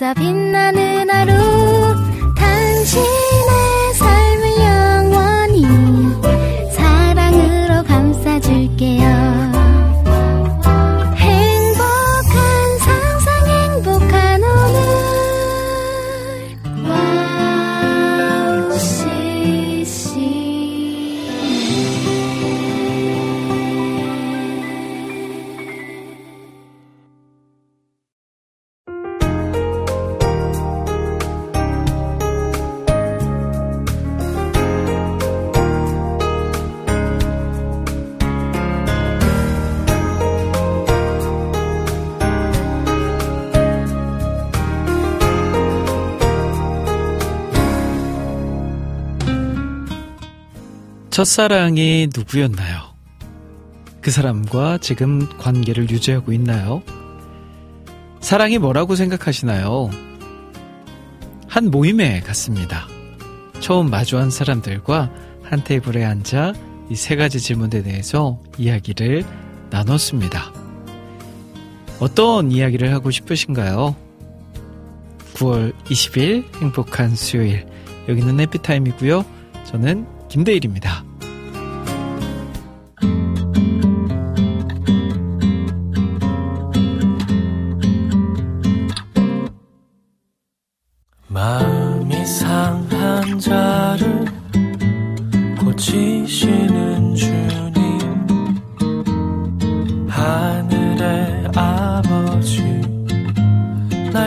있어 빛나는 하루 첫사랑이 누구였나요? 그 사람과 지금 관계를 유지하고 있나요? 사랑이 뭐라고 생각하시나요? 한 모임에 갔습니다. 처음 마주한 사람들과 한 테이블에 앉아 이 세 가지 질문에 대해서 이야기를 나눴습니다. 어떤 이야기를 하고 싶으신가요? 9월 20일 행복한 수요일 여기는 해피타임이고요. 저는 김대일입니다.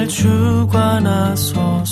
주관하소서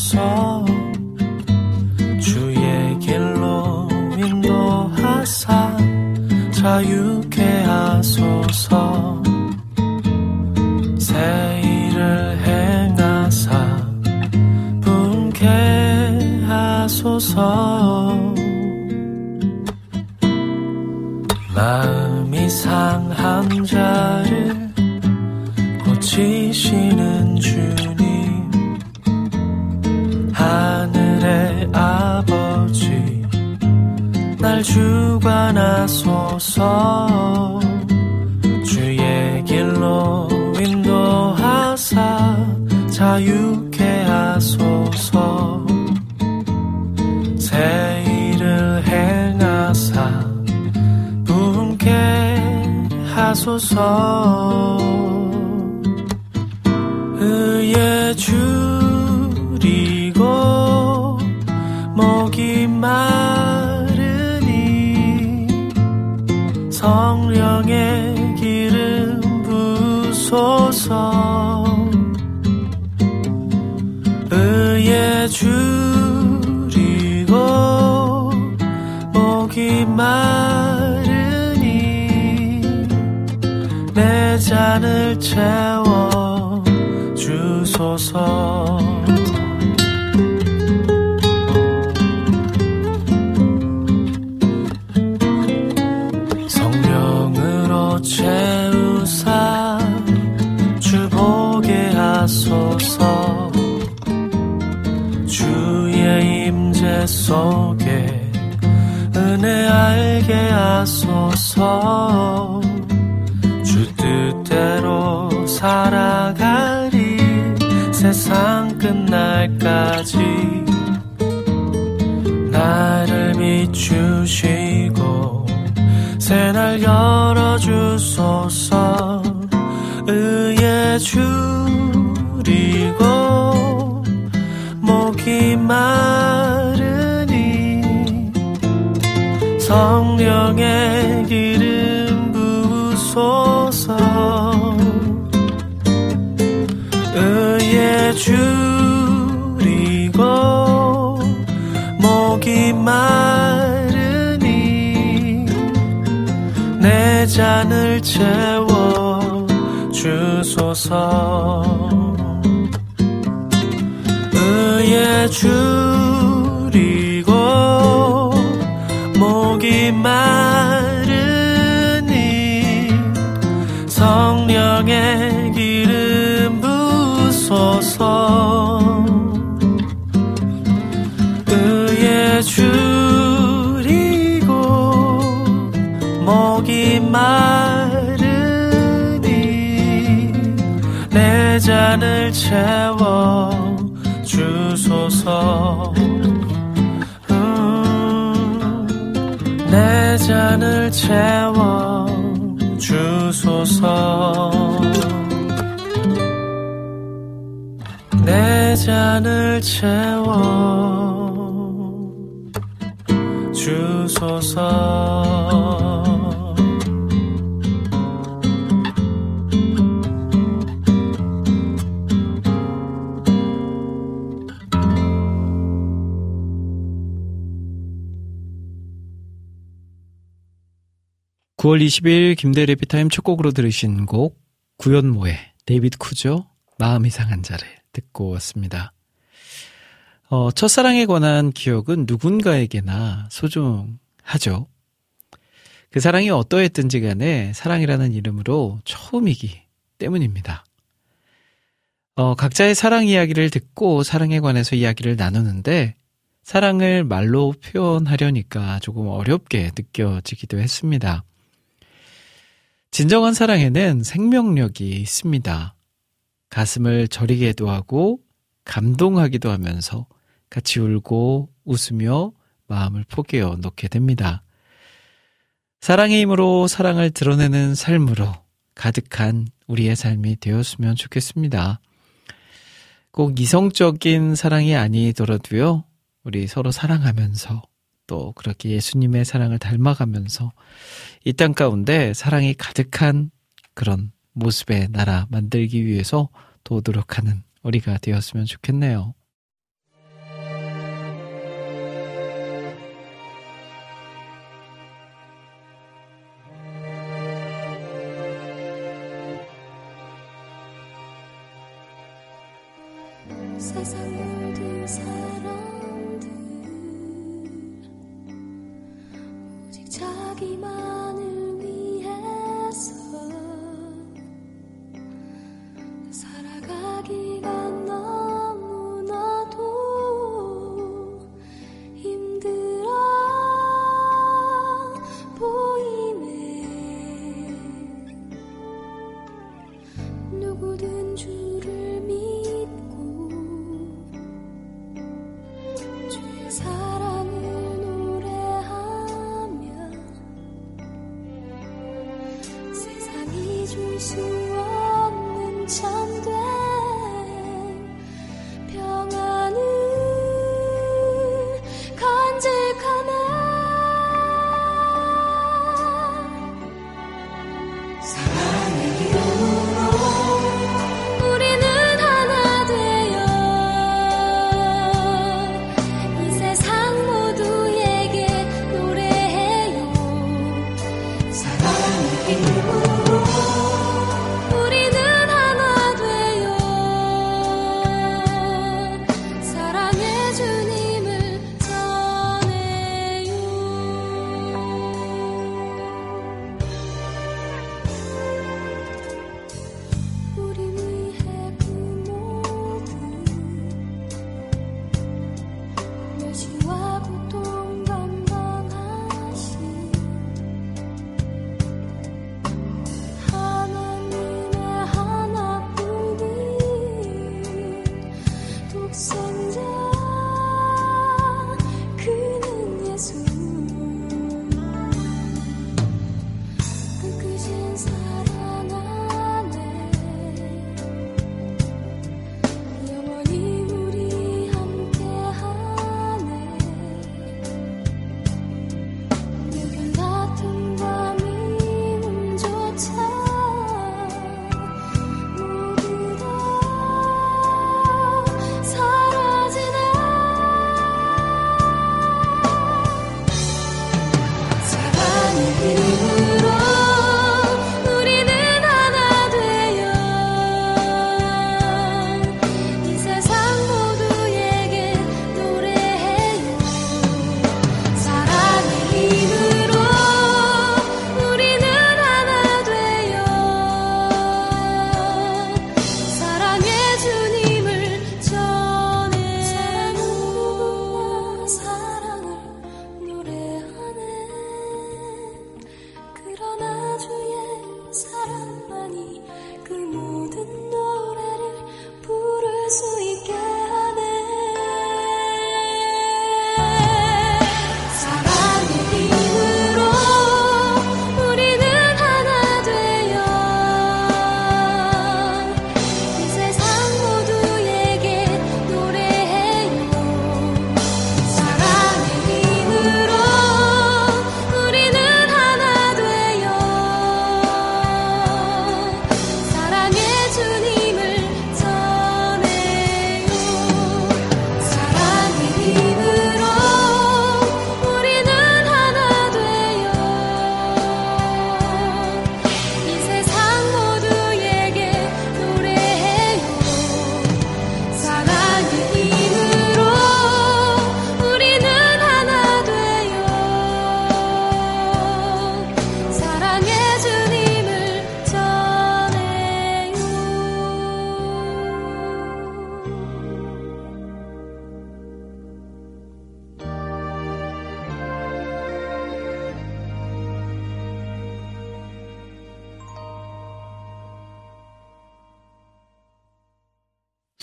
하소서 내 잔을 채워 주소서. 성령으로 채우사 주보게 하소서. 주의 임재 속에 은혜 알게 하소서 끝날까지 나를 비추시고 새날 열어주소서 의에 줄이고 목이 마르니 성령의 기름 부소서 의에 줄 마르니 내 잔을 채워 주소서. 의에 줄 잔을 채워 주소서. 음, 내 잔을 채워 주소서. 내 잔을 채워 주소서 9월 20일 김대일의 해피타임 첫 곡으로 들으신 곡 구연모의 데이비드 쿠죠 마음이 상한 자를 듣고 왔습니다. 어, 첫사랑에 관한 기억은 누군가에게나 소중하죠. 그 사랑이 어떠했든지 간에 사랑이라는 이름으로 처음이기 때문입니다. 어, 각자의 사랑 이야기를 듣고 사랑에 관해서 이야기를 나누는데 사랑을 말로 표현하려니까 조금 어렵게 느껴지기도 했습니다. 진정한 사랑에는 생명력이 있습니다. 가슴을 저리게도 하고 감동하기도 하면서 같이 울고 웃으며 마음을 포개어 놓게 됩니다. 사랑의 힘으로 사랑을 드러내는 삶으로 가득한 우리의 삶이 되었으면 좋겠습니다. 꼭 이성적인 사랑이 아니더라도요, 우리 서로 사랑하면서 또 그렇게 예수님의 사랑을 닮아가면서 이 땅 가운데 사랑이 가득한 그런 모습의 나라 만들기 위해서 도도록 하는 우리가 되었으면 좋겠네요.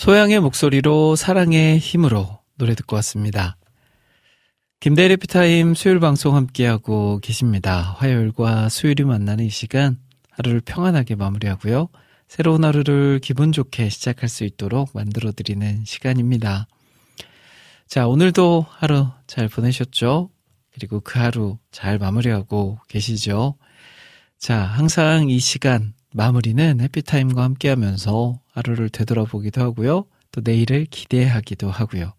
소양의 목소리로 사랑의 힘으로 노래 듣고 왔습니다. 김대리 피타임 수요일 방송 함께하고 계십니다. 화요일과 수요일이 만나는 이 시간 하루를 평안하게 마무리하고요. 새로운 하루를 기분 좋게 시작할 수 있도록 만들어드리는 시간입니다. 자, 오늘도 하루 잘 보내셨죠? 그리고 그 하루 잘 마무리하고 계시죠? 자, 항상 이 시간 마무리는 해피타임과 함께 하면서 하루를 되돌아보기도 하고요. 또 내일을 기대하기도 하고요.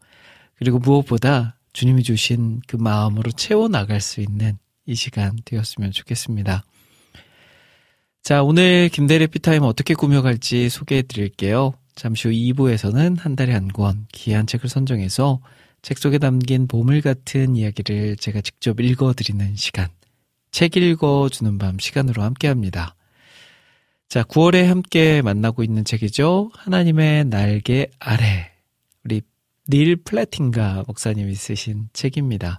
그리고 무엇보다 주님이 주신 그 마음으로 채워나갈 수 있는 이 시간 되었으면 좋겠습니다. 자, 오늘 김대리 피타임 어떻게 꾸며갈지 소개해 드릴게요. 잠시 후 2부에서는 한 달에 한 권 귀한 책을 선정해서 책 속에 담긴 보물 같은 이야기를 제가 직접 읽어 드리는 시간. 책 읽어주는 밤 시간으로 함께 합니다. 자, 9월에 함께 만나고 있는 책이죠. 하나님의 날개 아래. 우리 닐 플래팅가 목사님이 쓰신 책입니다.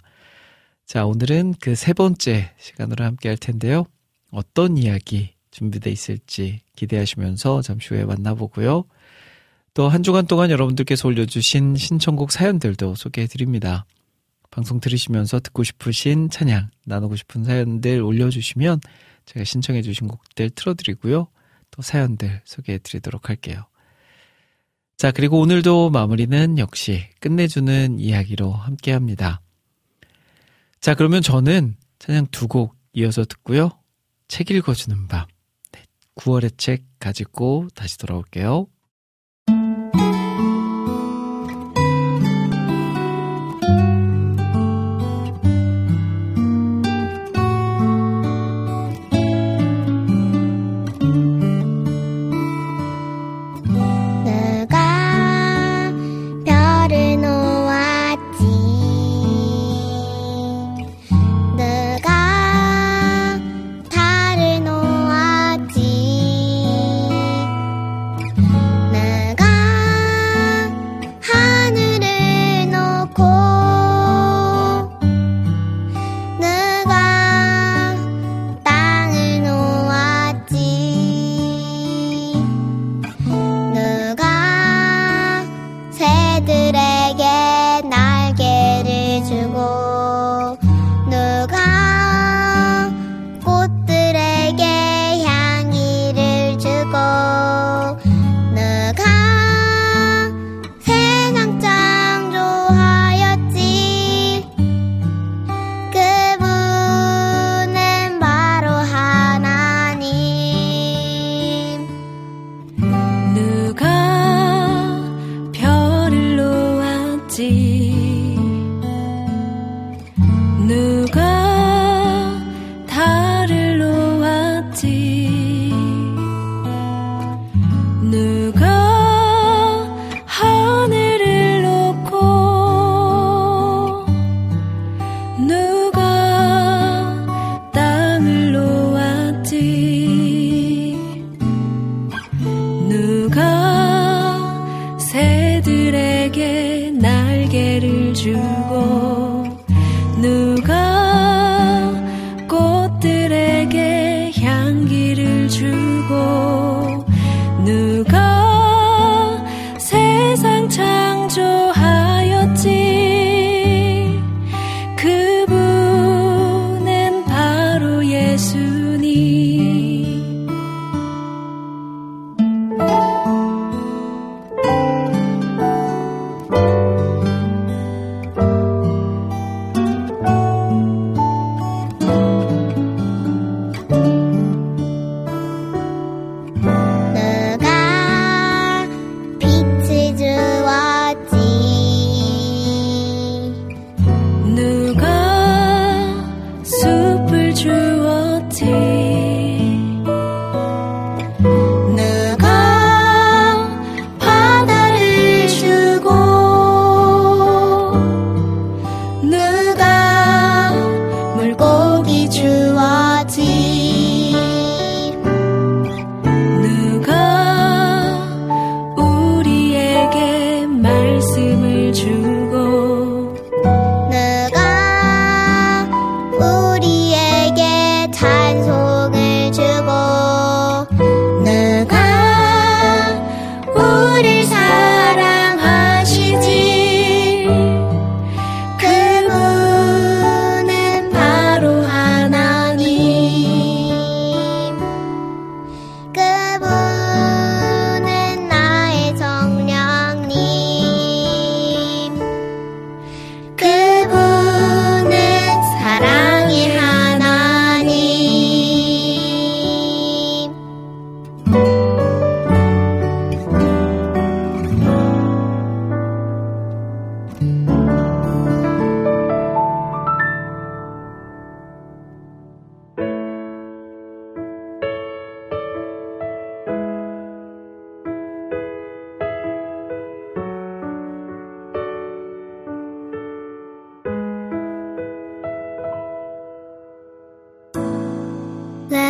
자, 오늘은 그 세 번째 시간으로 함께 할 텐데요. 어떤 이야기 준비되어 있을지 기대하시면서 잠시 후에 만나보고요. 또 한 주간 동안 여러분들께서 올려주신 신청곡 사연들도 소개해 드립니다. 방송 들으시면서 듣고 싶으신 찬양, 나누고 싶은 사연들 올려주시면 제가 신청해 주신 곡들 틀어드리고요. 또 사연들 소개해 드리도록 할게요. 자, 그리고 오늘도 마무리는 역시 끝내주는 이야기로 함께 합니다. 자, 그러면 저는 찬양 두 곡 이어서 듣고요. 책 읽어주는 밤. 네, 9월의 책 가지고 다시 돌아올게요.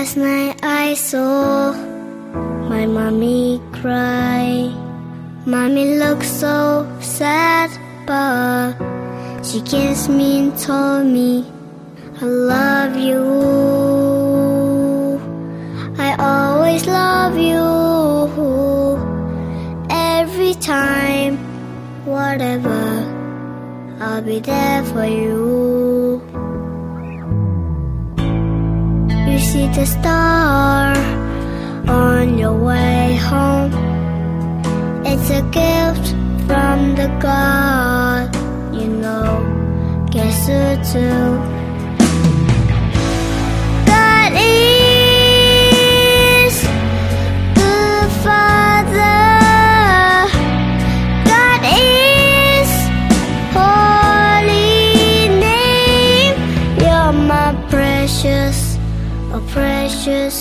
Last night I saw my mommy cry. Mommy looked so sad, but she kissed me and told me I love you. I always love you. Every time, whatever, I'll be there for you. See the star on your way home. It's a gift from the God, you know. Guess who too? Precious.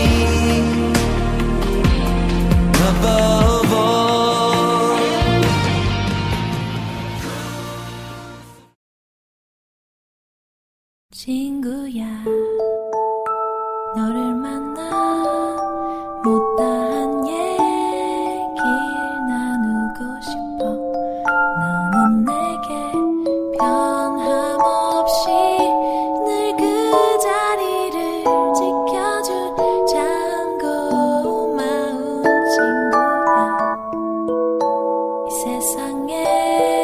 어, 어, 어. 친구야 너를 세상에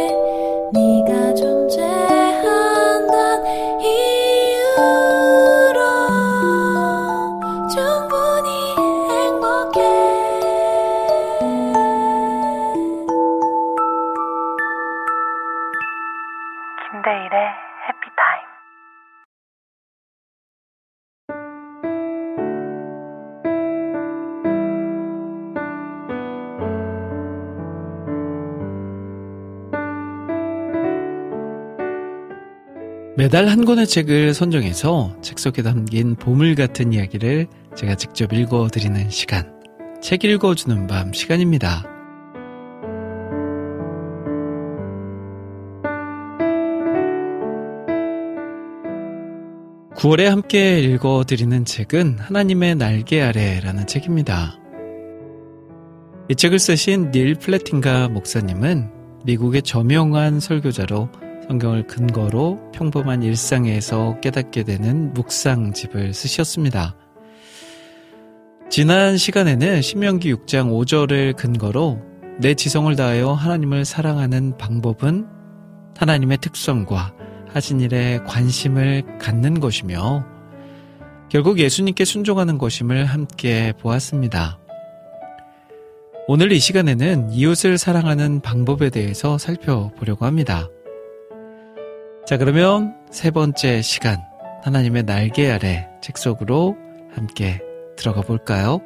매달 한 권의 책을 선정해서 책 속에 담긴 보물 같은 이야기를 제가 직접 읽어드리는 시간. 책 읽어주는 밤 시간입니다. 구월에 함께 읽어드리는 책은 하나님의 날개 아래라는 책입니다. 이 책을 쓰신 닐 플래팅가 목사님은 미국의 저명한 설교자로 성경을 근거로 평범한 일상에서 깨닫게 되는 묵상집을 쓰셨습니다. 지난 시간에는 신명기 6장 5절을 근거로 내 지성을 다하여 하나님을 사랑하는 방법은 하나님의 특성과 하신 일에 관심을 갖는 것이며 결국 예수님께 순종하는 것임을 함께 보았습니다. 오늘 이 시간에는 이웃을 사랑하는 방법에 대해서 살펴보려고 합니다. 자, 그러면 세 번째 시간, 하나님의 날개 아래 책 속으로 함께 들어가 볼까요?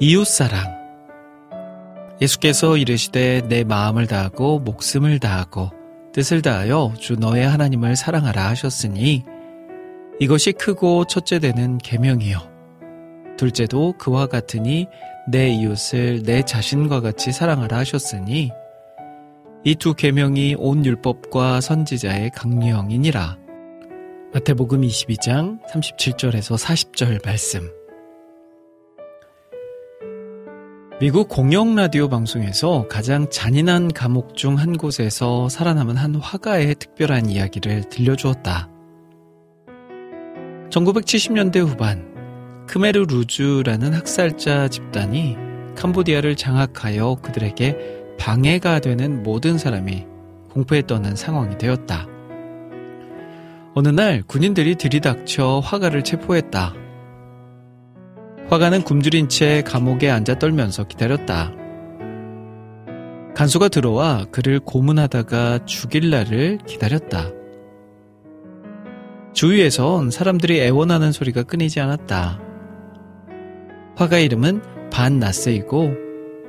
이웃사랑. 예수께서 이르시되 내 마음을 다하고 목숨을 다하고 뜻을 다하여 주 너의 하나님을 사랑하라 하셨으니 이것이 크고 첫째 되는 계명이요 둘째도 그와 같으니 내 이웃을 내 자신과 같이 사랑하라 하셨으니 이 두 계명이 온 율법과 선지자의 강령이니라. 마태복음 22장 37절에서 40절 말씀. 미국 공영 라디오 방송에서 가장 잔인한 감옥 중 한 곳에서 살아남은 한 화가의 특별한 이야기를 들려주었다. 1970년대 후반 크메르 루즈라는 학살자 집단이 캄보디아를 장악하여 그들에게 방해가 되는 모든 사람이 공포에 떠는 상황이 되었다. 어느 날 군인들이 들이닥쳐 화가를 체포했다. 화가는 굶주린 채 감옥에 앉아 떨면서 기다렸다. 간수가 들어와 그를 고문하다가 죽일 날을 기다렸다. 주위에선 사람들이 애원하는 소리가 끊이지 않았다. 화가 이름은 반 나스이고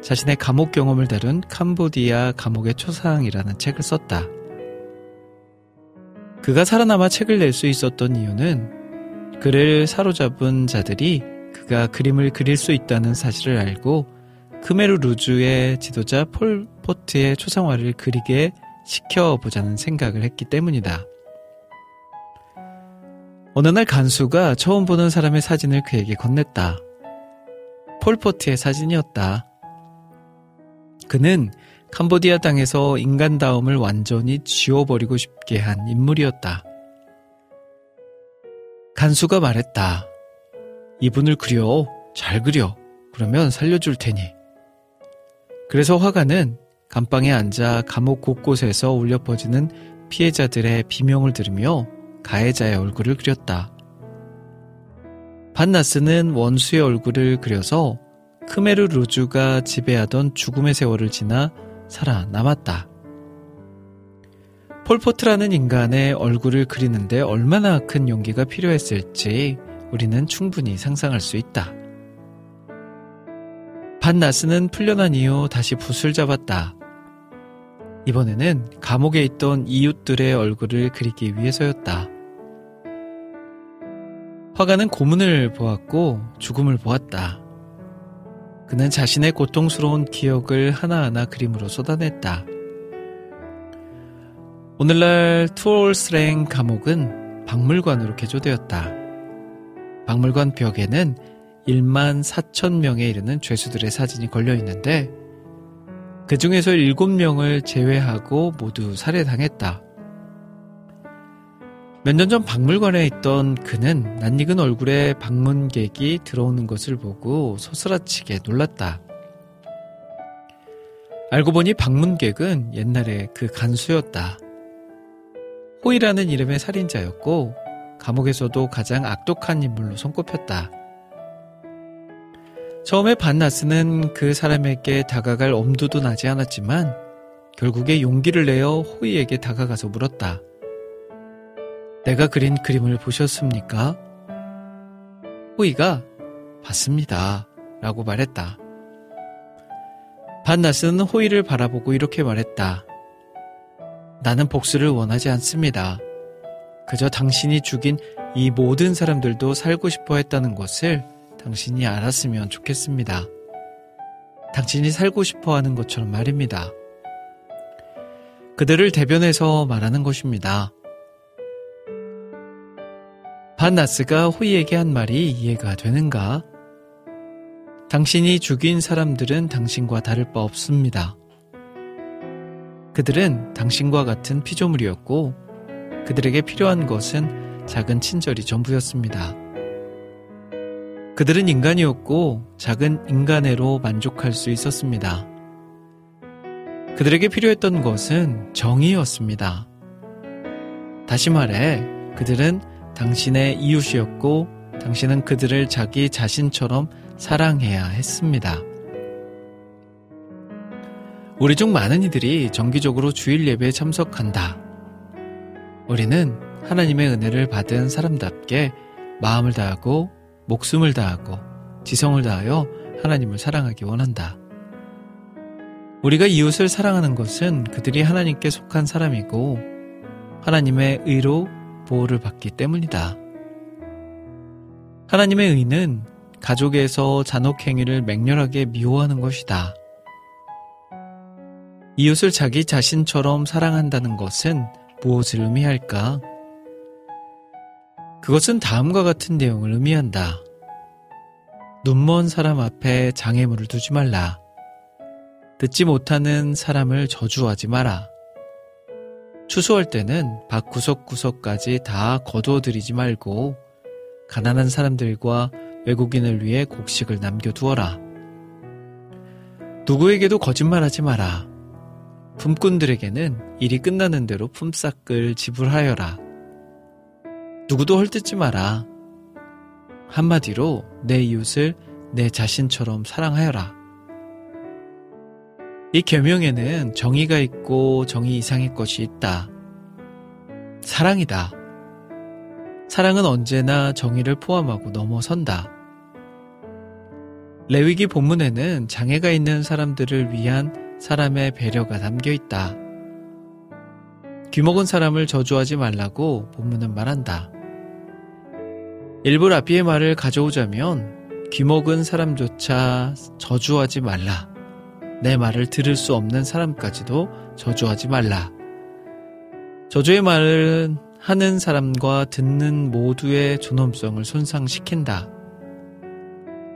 자신의 감옥 경험을 다룬 캄보디아 감옥의 초상이라는 책을 썼다. 그가 살아남아 책을 낼 수 있었던 이유는 그를 사로잡은 자들이 그가 그림을 그릴 수 있다는 사실을 알고 크메르 루즈의 지도자 폴 포트의 초상화를 그리게 시켜보자는 생각을 했기 때문이다. 어느 날 간수가 처음 보는 사람의 사진을 그에게 건넸다. 폴포트의 사진이었다. 그는 캄보디아 땅에서 인간다움을 완전히 지워버리고 싶게 한 인물이었다. 간수가 말했다. 이분을 그려. 잘 그려. 그러면 살려줄 테니. 그래서 화가는 감방에 앉아 감옥 곳곳에서 울려 퍼지는 피해자들의 비명을 들으며 가해자의 얼굴을 그렸다. 반나스는 원수의 얼굴을 그려서 크메르 루즈가 지배하던 죽음의 세월을 지나 살아남았다. 폴포트라는 인간의 얼굴을 그리는데 얼마나 큰 용기가 필요했을지 우리는 충분히 상상할 수 있다. 반나스는 풀려난 이후 다시 붓을 잡았다. 이번에는 감옥에 있던 이웃들의 얼굴을 그리기 위해서였다. 화가는 고문을 보았고 죽음을 보았다. 그는 자신의 고통스러운 기억을 하나하나 그림으로 쏟아냈다. 오늘날 투올스랭 감옥은 박물관으로 개조되었다. 박물관 벽에는 1만 4천 명에 이르는 죄수들의 사진이 걸려 있는데 그 중에서 7명을 제외하고 모두 살해당했다. 몇 년 전 박물관에 있던 그는 낯익은 얼굴에 방문객이 들어오는 것을 보고 소스라치게 놀랐다. 알고 보니 방문객은 옛날에 그 간수였다. 호이라는 이름의 살인자였고 감옥에서도 가장 악독한 인물로 손꼽혔다. 처음에 반나스는 그 사람에게 다가갈 엄두도 나지 않았지만 결국에 용기를 내어 호이에게 다가가서 물었다. 내가 그린 그림을 보셨습니까? 호이가 봤습니다. 라고 말했다. 반나스는 호이를 바라보고 이렇게 말했다. 나는 복수를 원하지 않습니다. 그저 당신이 죽인 이 모든 사람들도 살고 싶어 했다는 것을 당신이 알았으면 좋겠습니다. 당신이 살고 싶어 하는 것처럼 말입니다. 그들을 대변해서 말하는 것입니다. 반나스가 호이에게 한 말이 이해가 되는가? 당신이 죽인 사람들은 당신과 다를 바 없습니다. 그들은 당신과 같은 피조물이었고 그들에게 필요한 것은 작은 친절이 전부였습니다. 그들은 인간이었고 작은 인간애로 만족할 수 있었습니다. 그들에게 필요했던 것은 정의였습니다. 다시 말해, 그들은 당신의 이웃이었고, 당신은 그들을 자기 자신처럼 사랑해야 했습니다. 우리 중 많은 이들이 정기적으로 주일 예배에 참석한다. 우리는 하나님의 은혜를 받은 사람답게 마음을 다하고 목숨을 다하고 지성을 다하여 하나님을 사랑하기 원한다. 우리가 이웃을 사랑하는 것은 그들이 하나님께 속한 사람이고 하나님의 의로 보호를 받기 때문이다. 하나님의 의는 가족에서 잔혹행위를 맹렬하게 미워하는 것이다. 이웃을 자기 자신처럼 사랑한다는 것은 무엇을 의미할까? 그것은 다음과 같은 내용을 의미한다. 눈먼 사람 앞에 장애물을 두지 말라. 듣지 못하는 사람을 저주하지 마라. 추수할 때는 밭 구석구석까지 다 거두어들이지 말고 가난한 사람들과 외국인을 위해 곡식을 남겨두어라. 누구에게도 거짓말하지 마라. 품꾼들에게는 일이 끝나는 대로 품삯을 지불하여라. 누구도 헐뜯지 마라. 한마디로 내 이웃을 내 자신처럼 사랑하여라. 이 계명에는 정의가 있고 정의 이상의 것이 있다. 사랑이다. 사랑은 언제나 정의를 포함하고 넘어선다. 레위기 본문에는 장애가 있는 사람들을 위한 사람의 배려가 담겨 있다. 귀먹은 사람을 저주하지 말라고 본문은 말한다. 일부 라비의 말을 가져오자면 귀먹은 사람조차 저주하지 말라. 내 말을 들을 수 없는 사람까지도 저주하지 말라. 저주의 말은 하는 사람과 듣는 모두의 존엄성을 손상시킨다.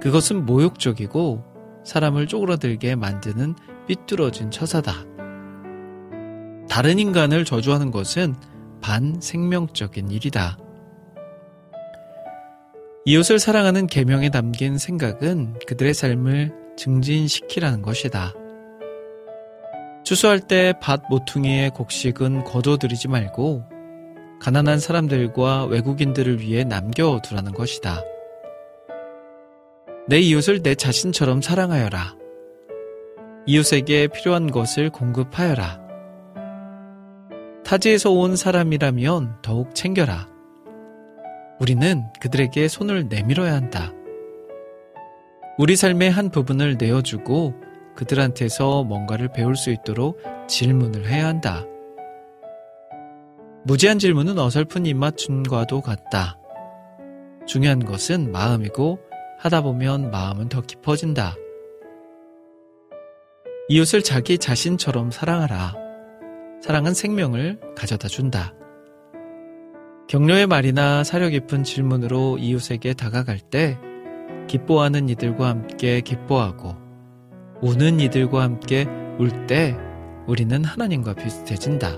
그것은 모욕적이고 사람을 쪼그라들게 만드는 삐뚤어진 처사다. 다른 인간을 저주하는 것은 반생명적인 일이다. 이웃을 사랑하는 계명에 담긴 생각은 그들의 삶을 증진시키라는 것이다. 추수할 때 밭 모퉁이의 곡식은 거둬들이지 말고 가난한 사람들과 외국인들을 위해 남겨두라는 것이다. 내 이웃을 내 자신처럼 사랑하여라. 이웃에게 필요한 것을 공급하여라. 타지에서 온 사람이라면 더욱 챙겨라. 우리는 그들에게 손을 내밀어야 한다. 우리 삶의 한 부분을 내어주고 그들한테서 뭔가를 배울 수 있도록 질문을 해야 한다. 무제한 질문은 어설픈 입맞춤과도 같다. 중요한 것은 마음이고 하다 보면 마음은 더 깊어진다. 이웃을 자기 자신처럼 사랑하라. 사랑은 생명을 가져다 준다. 격려의 말이나 사려 깊은 질문으로 이웃에게 다가갈 때 기뻐하는 이들과 함께 기뻐하고 우는 이들과 함께 울 때 우리는 하나님과 비슷해진다.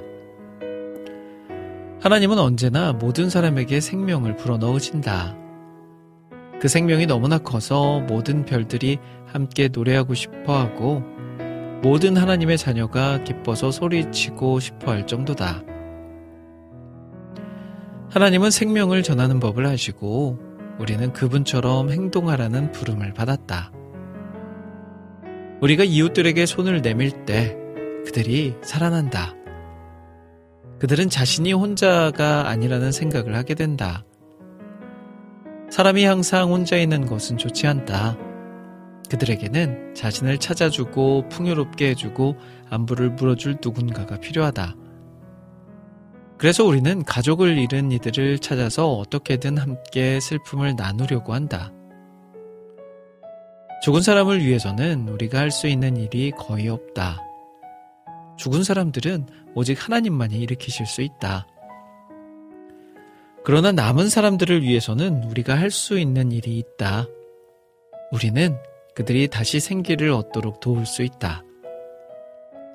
하나님은 언제나 모든 사람에게 생명을 불어넣으신다. 그 생명이 너무나 커서 모든 별들이 함께 노래하고 싶어 하고 모든 하나님의 자녀가 기뻐서 소리치고 싶어 할 정도다. 하나님은 생명을 전하는 법을 하시고 우리는 그분처럼 행동하라는 부름을 받았다. 우리가 이웃들에게 손을 내밀 때 그들이 살아난다. 그들은 자신이 혼자가 아니라는 생각을 하게 된다. 사람이 항상 혼자 있는 것은 좋지 않다. 그들에게는 자신을 찾아주고 풍요롭게 해주고 안부를 물어줄 누군가가 필요하다. 그래서 우리는 가족을 잃은 이들을 찾아서 어떻게든 함께 슬픔을 나누려고 한다. 죽은 사람을 위해서는 우리가 할 수 있는 일이 거의 없다. 죽은 사람들은 오직 하나님만이 일으키실 수 있다. 그러나 남은 사람들을 위해서는 우리가 할 수 있는 일이 있다. 우리는 그들이 다시 생기를 얻도록 도울 수 있다.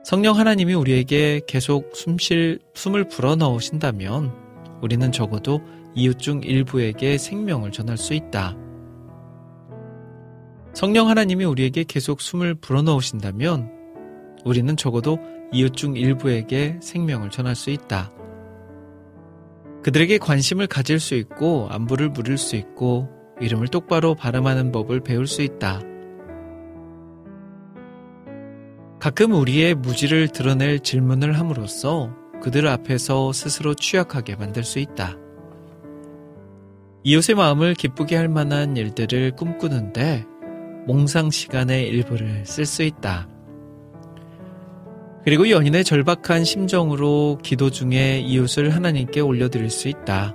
성령 하나님이 우리에게 계속 숨쉴, 숨을 불어 넣으신다면 우리는 적어도 이웃 중 일부에게 생명을 전할 수 있다. 성령 하나님이 우리에게 계속 숨을 불어 넣으신다면 우리는 적어도 이웃 중 일부에게 생명을 전할 수 있다. 그들에게 관심을 가질 수 있고 안부를 물을 수 있고 이름을 똑바로 발음하는 법을 배울 수 있다. 가끔 우리의 무지를 드러낼 질문을 함으로써 그들 앞에서 스스로 취약하게 만들 수 있다. 이웃의 마음을 기쁘게 할 만한 일들을 꿈꾸는데 몽상 시간의 일부를 쓸 수 있다. 그리고 연인의 절박한 심정으로 기도 중에 이웃을 하나님께 올려드릴 수 있다.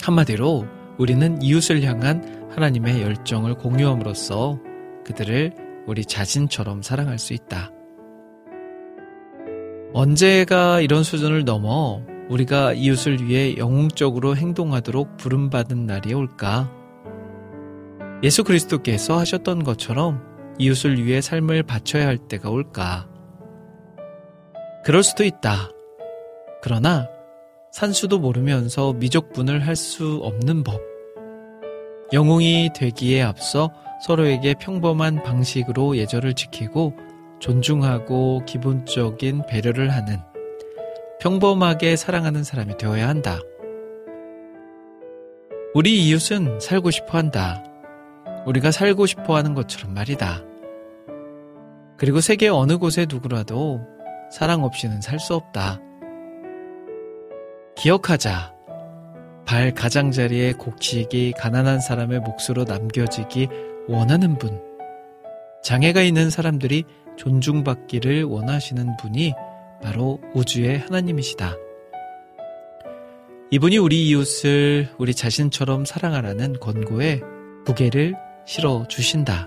한마디로 우리는 이웃을 향한 하나님의 열정을 공유함으로써 그들을 우리 자신처럼 사랑할 수 있다. 언제가 이런 수준을 넘어 우리가 이웃을 위해 영웅적으로 행동하도록 부름받은 날이 올까? 예수 그리스도께서 하셨던 것처럼 이웃을 위해 삶을 바쳐야 할 때가 올까? 그럴 수도 있다. 그러나 산수도 모르면서 미적분을 할 수 없는 법. 영웅이 되기에 앞서 서로에게 평범한 방식으로 예절을 지키고 존중하고 기본적인 배려를 하는 평범하게 사랑하는 사람이 되어야 한다. 우리 이웃은 살고 싶어 한다. 우리가 살고 싶어 하는 것처럼 말이다. 그리고 세계 어느 곳에 누구라도 사랑 없이는 살 수 없다. 기억하자. 발 가장자리에 곡식이 가난한 사람의 몫으로 남겨지기 원하는 분. 장애가 있는 사람들이 존중받기를 원하시는 분이 바로 우주의 하나님이시다. 이분이 우리 이웃을 우리 자신처럼 사랑하라는 권고에 무게를 실어 주신다.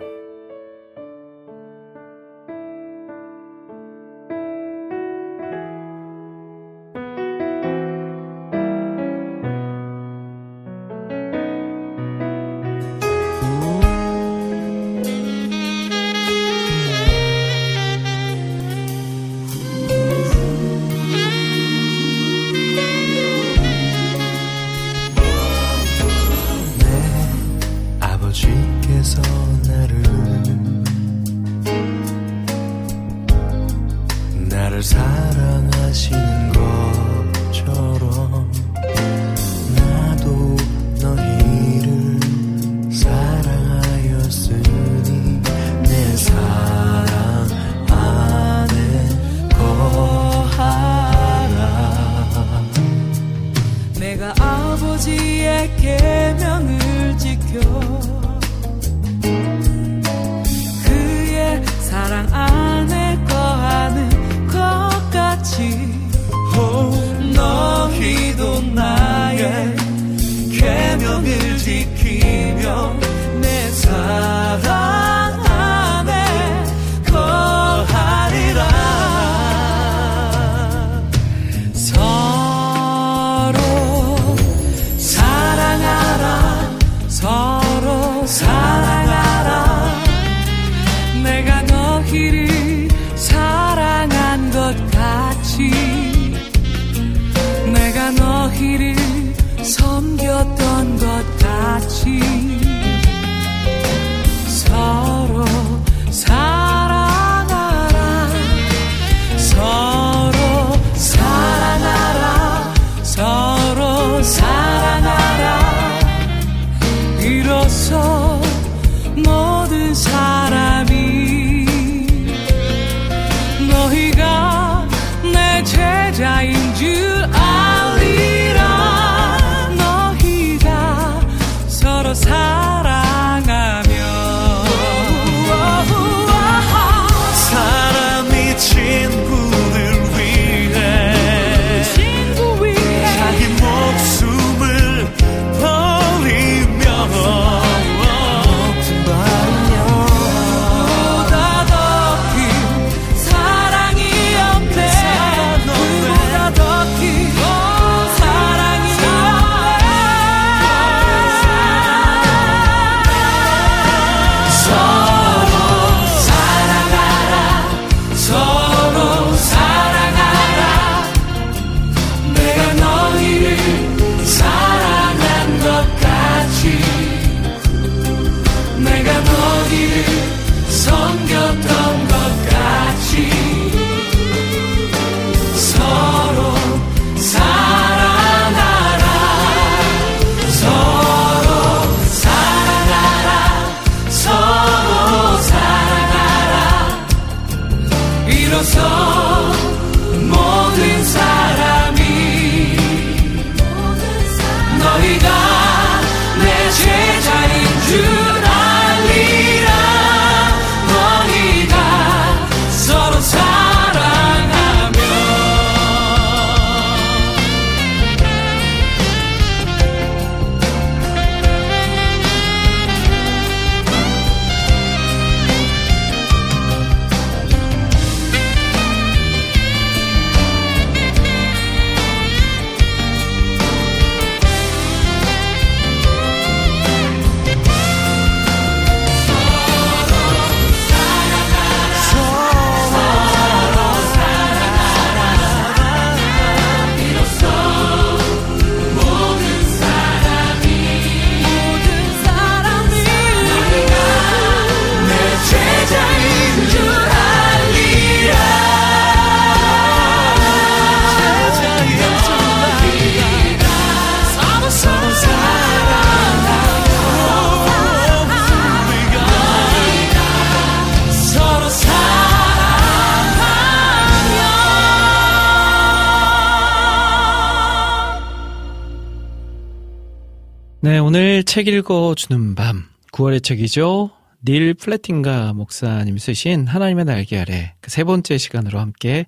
네, 오늘 책 읽어주는 밤. 9월의 책이죠. 닐 플래팅가 목사님 쓰신 하나님의 날개 아래 그 세 번째 시간으로 함께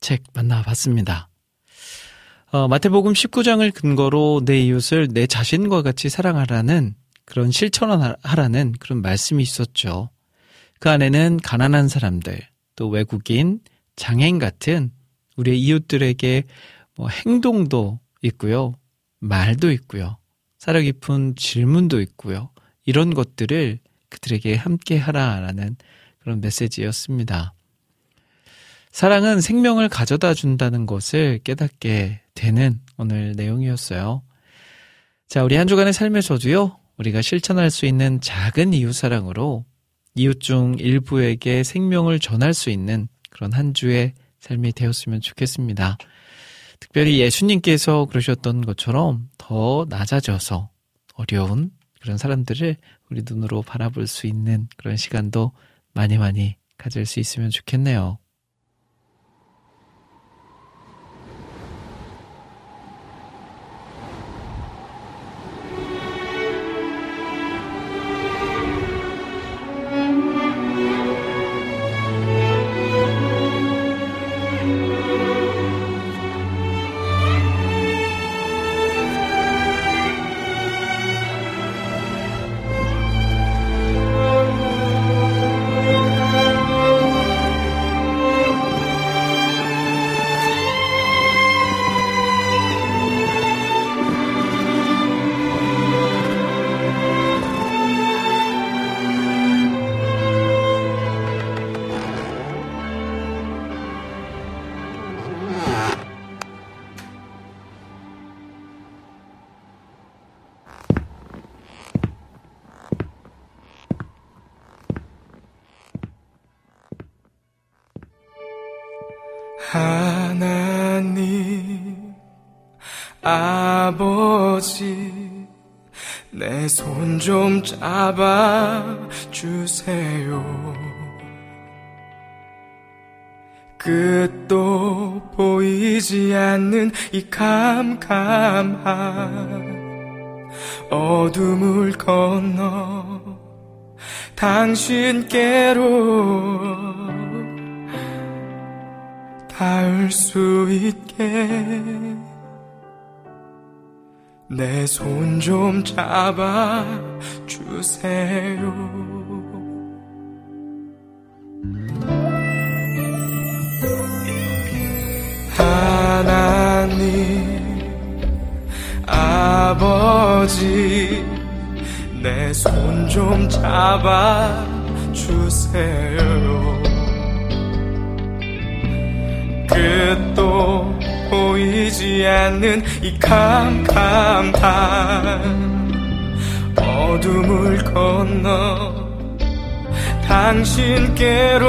책 만나봤습니다. 어, 마태복음 19장을 근거로 내 이웃을 내 자신과 같이 사랑하라는 그런 실천하라는 그런 말씀이 있었죠. 그 안에는 가난한 사람들, 또 외국인, 장애인 같은 우리의 이웃들에게 뭐 행동도 있고요. 말도 있고요. 살아 깊은 질문도 있고요. 이런 것들을 그들에게 함께 하라라는 그런 메시지였습니다. 사랑은 생명을 가져다 준다는 것을 깨닫게 되는 오늘 내용이었어요. 자, 우리 한 주간의 삶에서도요, 우리가 실천할 수 있는 작은 이웃 사랑으로 이웃 중 일부에게 생명을 전할 수 있는 그런 한 주의 삶이 되었으면 좋겠습니다. 특별히 예수님께서 그러셨던 것처럼 더 낮아져서 어려운 그런 사람들을 우리 눈으로 바라볼 수 있는 그런 시간도 많이 많이 가질 수 있으면 좋겠네요. 잡아 주세요. 끝도 보이지 않는 이 캄캄한 어둠을 건너 당신께로 닿을 수 있게 내 손 좀 잡아 하나님 아버지 내 손 좀 잡아 주세요. 끝도 보이지 않는 이 캄캄한 어둠을 건너 당신께로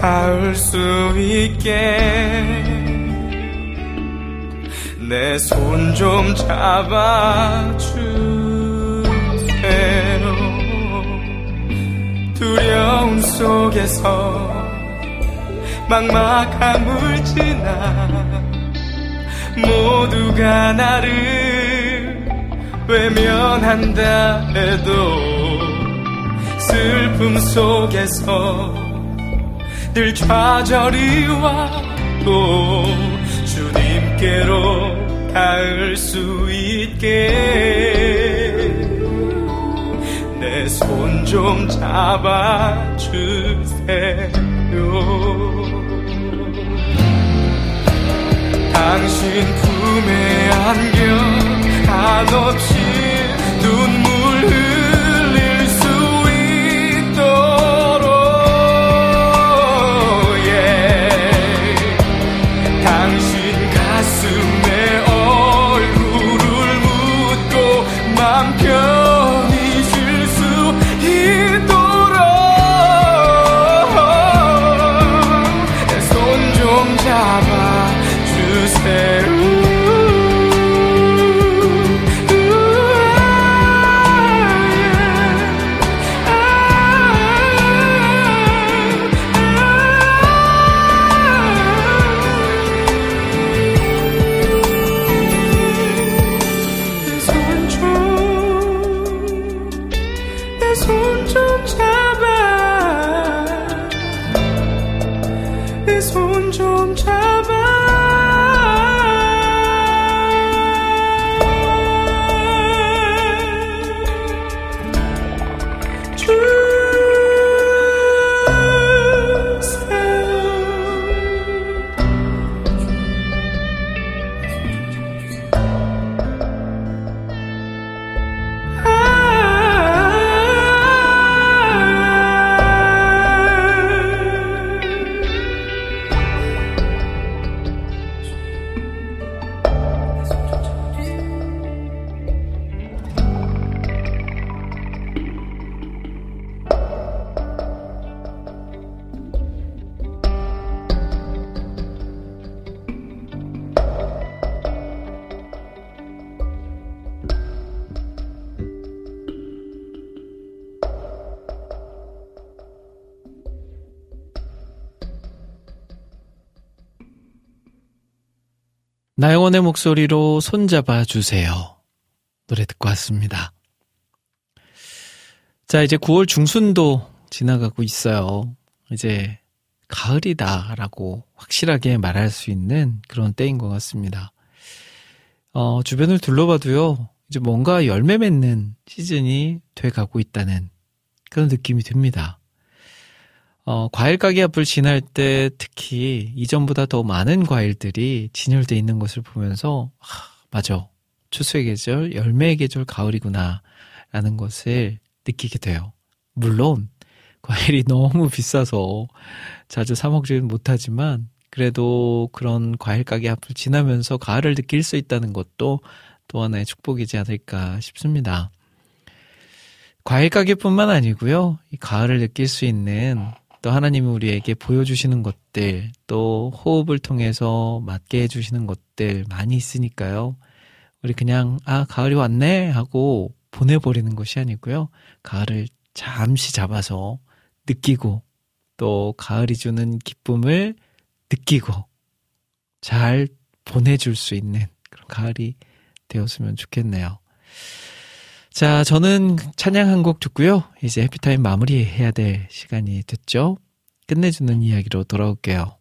닿을 수 있게 내 손 좀 잡아 주세요. 두려움 속에서 막막함을 지나 모두가 나를 외면한다 해도 슬픔 속에서 늘 좌절이 와도 주님께로 닿을 수 있게 내 손 좀 잡아 주세요. 당신 품에 안겨 한없이 눈물 나영원의 목소리로 손잡아 주세요. 노래 듣고 왔습니다. 자, 이제 9월 중순도 지나가고 있어요. 이제 가을이다라고 확실하게 말할 수 있는 그런 때인 것 같습니다. 어, 주변을 둘러봐도요, 이제 뭔가 열매 맺는 시즌이 돼 가고 있다는 그런 느낌이 듭니다. 어, 과일 가게 앞을 지날 때 특히 이전보다 더 많은 과일들이 진열돼 있는 것을 보면서, 하, 맞아. 추수의 계절, 열매의 계절, 가을이구나. 라는 것을 느끼게 돼요. 물론, 과일이 너무 비싸서 자주 사 먹지는 못하지만, 그래도 그런 과일 가게 앞을 지나면서 가을을 느낄 수 있다는 것도 또 하나의 축복이지 않을까 싶습니다. 과일 가게뿐만 아니고요. 이 가을을 느낄 수 있는 또 하나님이 우리에게 보여주시는 것들, 또 호흡을 통해서 맞게 해주시는 것들 많이 있으니까요. 우리 그냥, 아, 가을이 왔네? 하고 보내버리는 것이 아니고요. 가을을 잠시 잡아서 느끼고, 또 가을이 주는 기쁨을 느끼고, 잘 보내줄 수 있는 그런 가을이 되었으면 좋겠네요. 자, 저는 찬양 한 곡 듣고요. 이제 해피타임 마무리해야 될 시간이 됐죠. 끝내주는 이야기로 돌아올게요.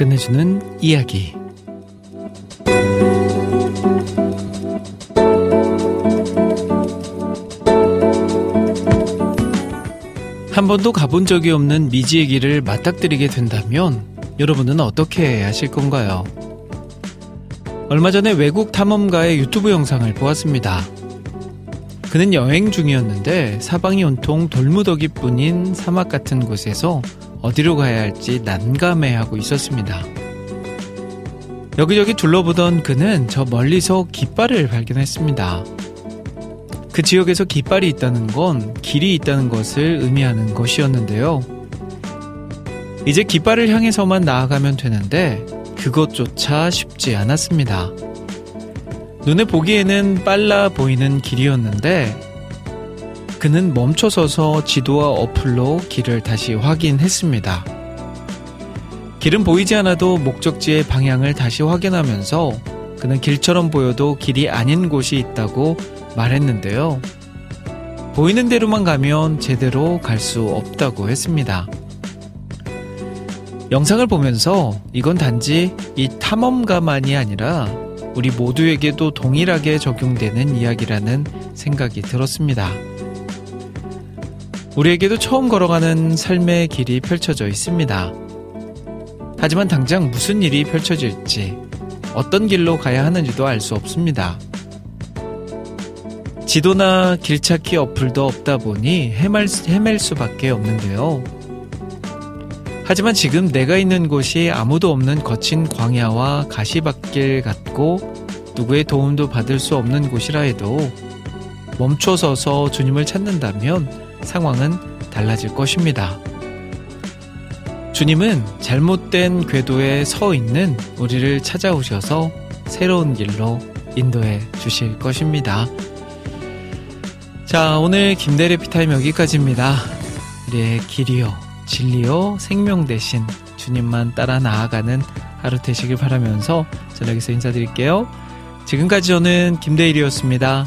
전해주는 이야기. 한 번도 가본 적이 없는 미지의 길을 맞닥뜨리게 된다면 여러분은 어떻게 하실 건가요? 얼마 전에 외국 탐험가의 유튜브 영상을 보았습니다. 그는 여행 중이었는데 사방이 온통 돌무더기뿐인 사막 같은 곳에서 어디로 가야 할지 난감해하고 있었습니다. 여기저기 둘러보던 그는 저 멀리서 깃발을 발견했습니다. 그 지역에서 깃발이 있다는 건 길이 있다는 것을 의미하는 것이었는데요. 이제 깃발을 향해서만 나아가면 되는데 그것조차 쉽지 않았습니다. 눈에 보기에는 빨라 보이는 길이었는데 그는 멈춰서서 지도와 어플로 길을 다시 확인했습니다. 길은 보이지 않아도 목적지의 방향을 다시 확인하면서 그는 길처럼 보여도 길이 아닌 곳이 있다고 말했는데요. 보이는 대로만 가면 제대로 갈 수 없다고 했습니다. 영상을 보면서 이건 단지 이 탐험가만이 아니라 우리 모두에게도 동일하게 적용되는 이야기라는 생각이 들었습니다. 우리에게도 처음 걸어가는 삶의 길이 펼쳐져 있습니다. 하지만 당장 무슨 일이 펼쳐질지, 어떤 길로 가야 하는지도 알 수 없습니다. 지도나 길찾기 어플도 없다 보니 헤맬, 헤맬 수밖에 없는데요. 하지만 지금 내가 있는 곳이 아무도 없는 거친 광야와 가시밭길 같고 누구의 도움도 받을 수 없는 곳이라 해도 멈춰서서 주님을 찾는다면 상황은 달라질 것입니다. 주님은 잘못된 궤도에 서 있는 우리를 찾아오셔서 새로운 길로 인도해 주실 것입니다. 자, 오늘 김대래 피타임 여기까지입니다. 우리의 길이요, 진리요, 생명 대신 주님만 따라 나아가는 하루 되시길 바라면서 여기서 인사드릴게요. 지금까지 저는 김대일이었습니다.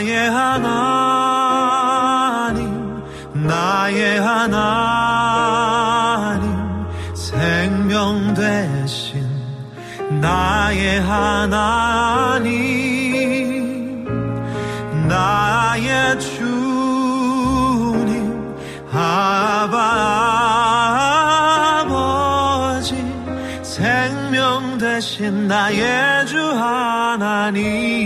나의 하나님 나의 하나님 생명 되신 나의 하나님 나의 주님 아바 아버지 생명 되신 나의 주 하나님